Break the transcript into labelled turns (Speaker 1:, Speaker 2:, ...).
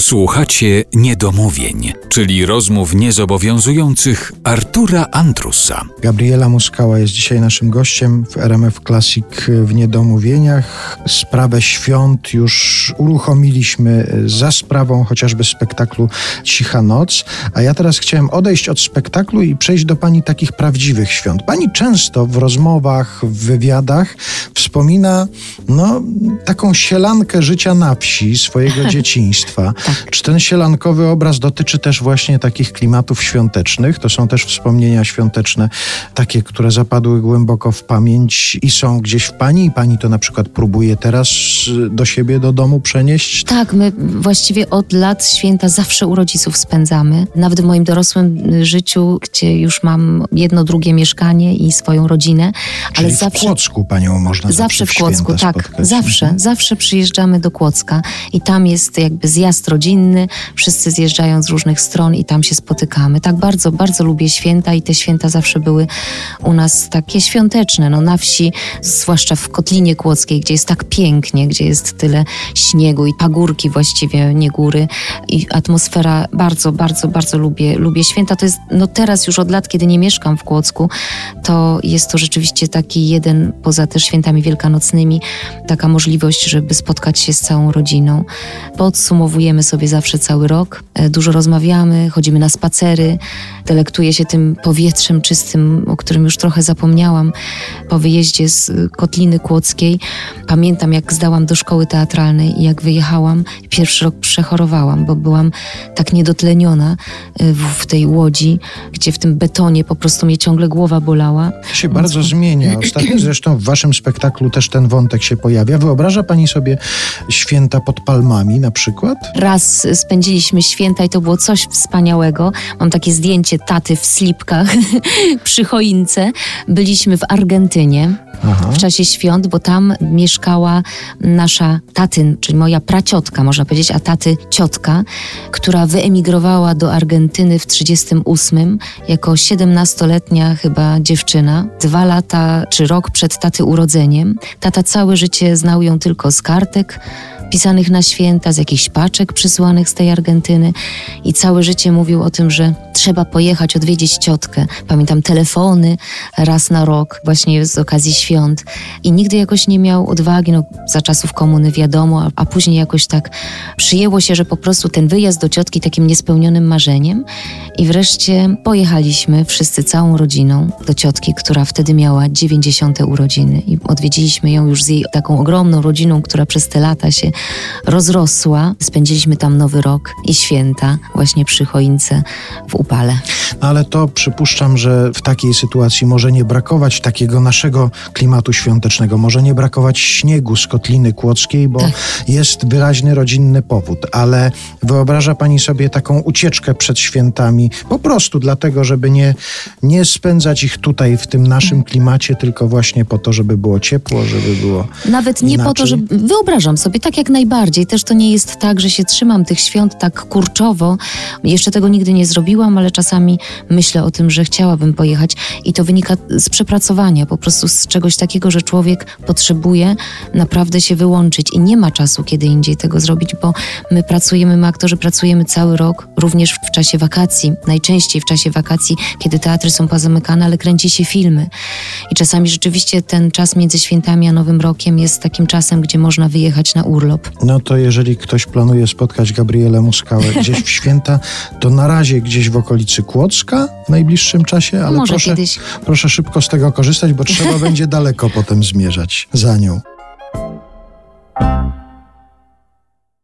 Speaker 1: Słuchacie niedomówień, czyli rozmów niezobowiązujących Artura Andrusa.
Speaker 2: Gabriela Muskała jest dzisiaj naszym gościem w RMF Classic w Niedomówieniach. Sprawę świąt już uruchomiliśmy za sprawą chociażby spektaklu Cicha Noc, a ja teraz chciałem odejść od spektaklu i przejść do pani takich prawdziwych świąt. Pani często w rozmowach, w wywiadach wspomina no, taką sielankę życia na wsi swojego dzieciństwa.
Speaker 3: Tak.
Speaker 2: Czy ten sielankowy obraz dotyczy też właśnie takich klimatów świątecznych? To są też wspomnienia świąteczne, takie, które zapadły głęboko w pamięć i są gdzieś w pani, i pani to na przykład próbuje teraz y, do siebie, do domu przenieść?
Speaker 3: Tak, my właściwie od lat święta zawsze u rodziców spędzamy. Nawet w moim dorosłym y, życiu, gdzie już mam jedno, drugie mieszkanie i swoją rodzinę,
Speaker 2: Czyli
Speaker 3: ale
Speaker 2: w
Speaker 3: zawsze.
Speaker 2: Kłodzku panią można
Speaker 3: Zawsze w Kłodzku, tak.
Speaker 2: spotkać.
Speaker 3: Zawsze,
Speaker 2: Mhm.
Speaker 3: zawsze przyjeżdżamy do Kłodzka i tam jest jakby zjazd rodzinny, wszyscy zjeżdżają z różnych stron i tam się spotykamy. Tak bardzo, bardzo lubię święta i te święta zawsze były u nas takie świąteczne. No na wsi, zwłaszcza w Kotlinie Kłodzkiej, gdzie jest tak pięknie, gdzie jest tyle śniegu i pagórki właściwie, nie góry i atmosfera bardzo, bardzo, bardzo lubię, lubię święta. To jest, no teraz już od lat, kiedy nie mieszkam w Kłodzku, to jest to rzeczywiście taki jeden, poza też świętami wielkanocnymi, taka możliwość, żeby spotkać się z całą rodziną. Podsumowujemy sobie zawsze cały rok, e, dużo rozmawiamy, chodzimy na spacery, delektuję się tym powietrzem czystym, o którym już trochę zapomniałam. Po wyjeździe z Kotliny Kłodzkiej pamiętam, jak zdałam do szkoły teatralnej i jak wyjechałam, pierwszy rok przechorowałam, bo byłam tak niedotleniona y, w, w tej łodzi, gdzie w tym betonie po prostu mnie ciągle głowa bolała.
Speaker 2: To się bardzo zmienia. Ostatnio zresztą w waszym spektaklu też ten wątek się pojawia. Wyobraża pani sobie święta pod palmami na przykład?
Speaker 3: Raz spędziliśmy święta i to było coś wspaniałego. Mam takie zdjęcie taty w slipkach przy choince. Byliśmy w Argentynie
Speaker 2: Aha.
Speaker 3: w czasie świąt, bo tam mieszkała nasza tatyn, czyli moja praciotka, można powiedzieć, a taty ciotka, która wyemigrowała do Argentyny w 38 jako 17-letnia chyba dziewczyna. Dwa lata czy rok przed taty urodzeniem. Tata całe życie znał ją tylko z kartek pisanych na święta, z jakichś paczek przysłanych z tej Argentyny i całe życie mówił o tym, że trzeba pojechać odwiedzić ciotkę. Pamiętam telefony raz na rok, właśnie z okazji świąt i nigdy jakoś nie miał odwagi, no za czasów komuny wiadomo, a, a później jakoś tak przyjęło się, że po prostu ten wyjazd do ciotki takim niespełnionym marzeniem i wreszcie pojechaliśmy wszyscy całą rodziną do ciotki, która wtedy miała 90. urodziny i odwiedziliśmy ją już z jej taką ogromną rodziną, która przez te lata się rozrosła. Spędziliśmy tam nowy rok i święta właśnie przy choince w upale.
Speaker 2: No ale to przypuszczam, że w takiej sytuacji może nie brakować takiego naszego klimatu świątecznego, może nie brakować śniegu z Kotliny Kłodzkiej, bo
Speaker 3: Tak.
Speaker 2: jest wyraźny rodzinny powód, ale wyobraża pani sobie taką ucieczkę przed świętami, po prostu dlatego, żeby nie, nie spędzać ich tutaj w tym naszym klimacie, tylko właśnie po to, żeby było ciepło, żeby było
Speaker 3: Nawet nie po to,
Speaker 2: Inaczej?
Speaker 3: że wyobrażam sobie tak jak najbardziej. Też to nie jest tak, że się trzymam tych świąt tak kurczowo. Jeszcze tego nigdy nie zrobiłam, ale czasami myślę o tym, że chciałabym pojechać i to wynika z przepracowania, po prostu z czegoś takiego, że człowiek potrzebuje naprawdę się wyłączyć i nie ma czasu kiedy indziej tego zrobić, bo my pracujemy, my aktorzy pracujemy cały rok, również w czasie wakacji, najczęściej w czasie wakacji, kiedy teatry są pozamykane, ale kręci się filmy. I czasami rzeczywiście ten czas między świętami a Nowym Rokiem jest takim czasem, gdzie można wyjechać na urlop.
Speaker 2: No to jeżeli ktoś planuje spotkać Gabrielę Muskałę gdzieś w święta, to na razie gdzieś w okolicy Kłodzka w najbliższym czasie, ale
Speaker 3: Może
Speaker 2: proszę,
Speaker 3: kiedyś.
Speaker 2: proszę szybko z tego korzystać, bo trzeba będzie daleko potem zmierzać za nią.